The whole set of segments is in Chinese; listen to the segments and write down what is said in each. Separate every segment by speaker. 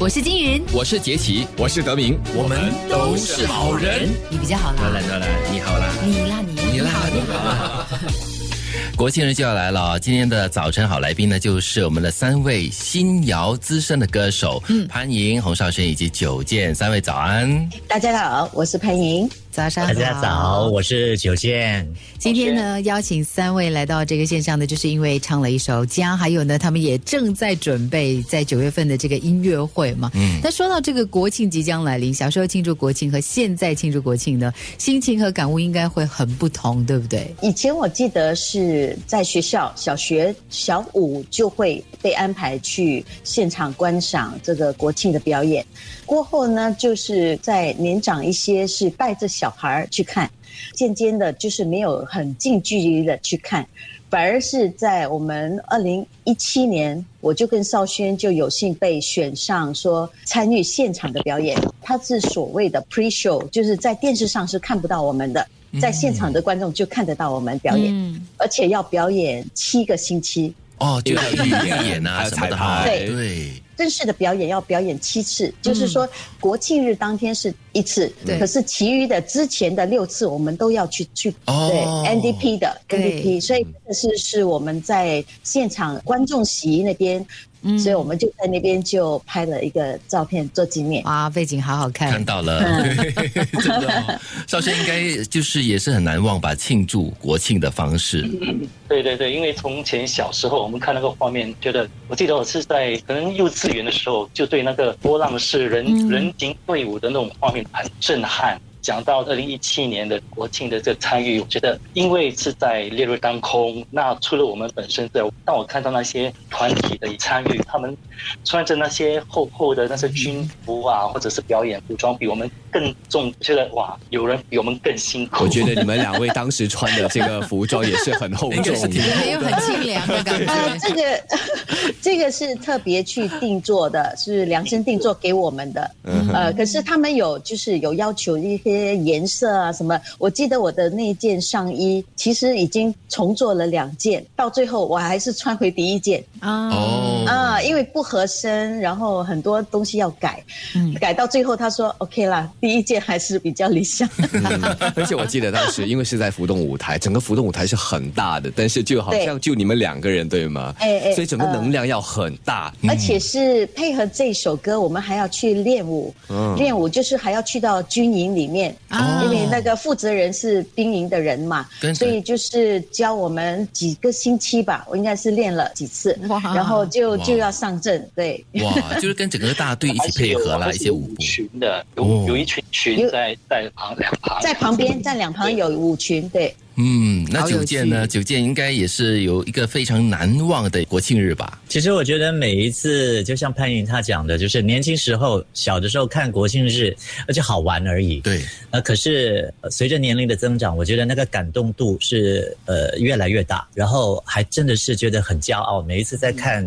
Speaker 1: 我是金云，
Speaker 2: 我是杰奇，
Speaker 3: 我是德明，
Speaker 2: 我们都是好人。
Speaker 1: 你比较好啦，
Speaker 2: 来来来，你好啦，
Speaker 1: 你啦你，
Speaker 2: 你啦你好。国庆日就要来了，今天的早晨好来宾呢，就是我们的三位新谣资深的歌手，嗯，潘莹、洪少轩以及九健，三位早安。
Speaker 4: 大家好，我是潘莹。
Speaker 1: 早上好
Speaker 5: 大家早，我是九健。
Speaker 1: 今天呢，邀请三位来到这个线上的，就是因为唱了一首《家》，还有呢，他们也正在准备在九月份的这个音乐会嘛。嗯。那说到这个国庆即将来临，小时候庆祝国庆和现在庆祝国庆呢，心情和感悟应该会很不同，对不对？
Speaker 4: 以前我记得是在学校小学小五就会被安排去现场观赏这个国庆的表演，过后呢，就是在年长一些是带着小。小孩去看，渐渐的，就是没有很近距离的去看，反而是在我们二零一七年，我就跟邵轩就有幸被选上，说参与现场的表演。他是所谓的 pre show，就是在电视上是看不到我们的，在现场的观众就看得到我们表演，而且要表演七个星期。
Speaker 2: 哦，就要预演啊，什么的，
Speaker 4: 对。
Speaker 2: 对。
Speaker 4: 正式的表演要表演七次，就是说国庆日当天是一次，可是其余的之前的六次我们都要去去对 NDP 的 NDP，所以这是是我们在现场观众席那边。所以我们就在那边就拍了一个照片做纪念。
Speaker 1: 哇，背景好好看，
Speaker 2: 看到了，真的。少轩应该就是也是很难忘吧，庆祝国庆的方式。
Speaker 6: 对对对，因为从前小时候我们看那个画面，觉得我记得我是在可能幼稚园的时候，就对那个波浪式人人形队伍的那种画面很震撼。讲到二零一七年的国庆的这个参与，我觉得因为是在烈日当空，那除了我们本身的，当我看到那些团体的参与，他们穿着那些厚厚的那些军服啊，或者是表演服装，比我们更重，觉得哇，有人比我们更辛苦。
Speaker 3: 我觉得你们两位当时穿的这个服装也是很厚重，
Speaker 1: 没有很清凉的感觉。
Speaker 4: 这个这个是特别去定做的，是量身定做给我们的。呃，可是他们有就是有要求一。些颜色啊，什么？我记得我的那件上衣其实已经重做了两件，到最后我还是穿回第一件啊啊，因为不合身，然后很多东西要改，改到最后他说 OK 啦，第一件还是比较理想。
Speaker 3: 而且我记得当时因为是在浮动舞台，整个浮动舞台是很大的，但是就好像就你们两个人对吗？哎哎，所以整个能量要很大，
Speaker 4: 而且是配合这首歌，我们还要去练舞，练舞就是还要去到军营里面。啊，因为那个负责人是兵营的人嘛，所以就是教我们几个星期吧，我应该是练了几次，然后就就要上阵，对。
Speaker 2: 哇，就是跟整个大队一起配合啦，一些舞
Speaker 6: 群的，有有一群群在在旁两旁，
Speaker 4: 在旁边在两旁有舞群，对。
Speaker 2: 嗯，那九件呢？九件应该也是有一个非常难忘的国庆日吧？
Speaker 5: 其实我觉得每一次，就像潘云他讲的，就是年轻时候小的时候看国庆日，而且好玩而已。
Speaker 2: 对。
Speaker 5: 呃，可是随着年龄的增长，我觉得那个感动度是呃越来越大，然后还真的是觉得很骄傲。每一次在看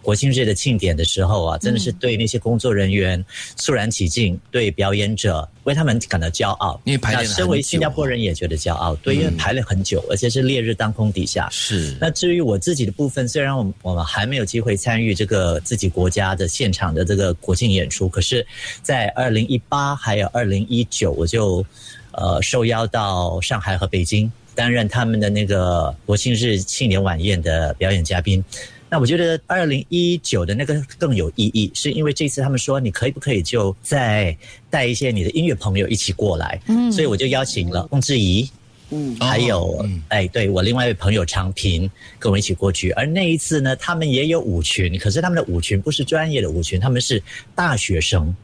Speaker 5: 国庆日的庆典的时候啊，真的是对那些工作人员肃然起敬，对表演者为他们感到骄傲。
Speaker 2: 因为排练
Speaker 5: 身为新加坡人也觉得骄傲，对，因为排。排了很久，而且是烈日当空底下。
Speaker 2: 是。
Speaker 5: 那至于我自己的部分，虽然我们我们还没有机会参与这个自己国家的现场的这个国庆演出，可是，在二零一八还有二零一九，我就呃受邀到上海和北京担任他们的那个国庆日庆典晚宴的表演嘉宾。那我觉得二零一九的那个更有意义，是因为这次他们说你可以不可以就再带一些你的音乐朋友一起过来，嗯，所以我就邀请了孟志怡。嗯，还有，哎，对我另外一位朋友常平跟我一起过去，而那一次呢，他们也有舞群，可是他们的舞群不是专业的舞群，他们是大学生，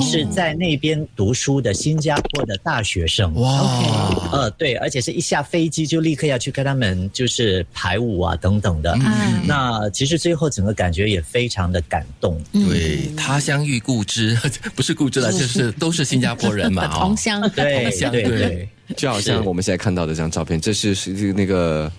Speaker 5: 是在那边读书的新加坡的大学生。哇，呃，对，而且是一下飞机就立刻要去跟他们就是排舞啊等等的。嗯，那其实最后整个感觉也非常的感动。
Speaker 2: 对，他乡遇故知，不是故知了，就是都是新加坡人嘛，
Speaker 1: 同乡，
Speaker 5: 对，对。对。
Speaker 3: 就好像我们现在看到的这张照片，这是是那个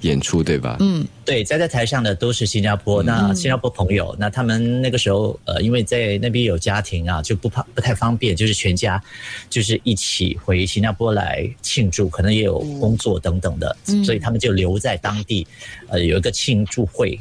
Speaker 3: 演出对吧？
Speaker 5: 嗯，对，站在台上的都是新加坡那新加坡朋友，那他们那个时候呃，因为在那边有家庭啊，就不怕不太方便，就是全家就是一起回新加坡来庆祝，可能也有工作等等的，所以他们就留在当地，呃，有一个庆祝会。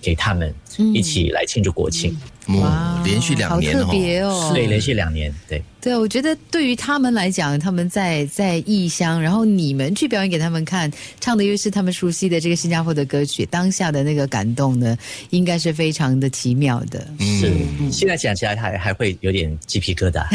Speaker 5: 给他们一起来庆祝国庆。
Speaker 2: 哇，连续两年好特别
Speaker 1: 哦，
Speaker 5: 对，连续两年，对，
Speaker 1: 对，我觉得对于他们来讲，他们在在异乡，然后你们去表演给他们看，唱的又是他们熟悉的这个新加坡的歌曲，当下的那个感动呢，应该是非常的奇妙的。
Speaker 5: 是，现在讲起来还还会有点鸡皮疙瘩。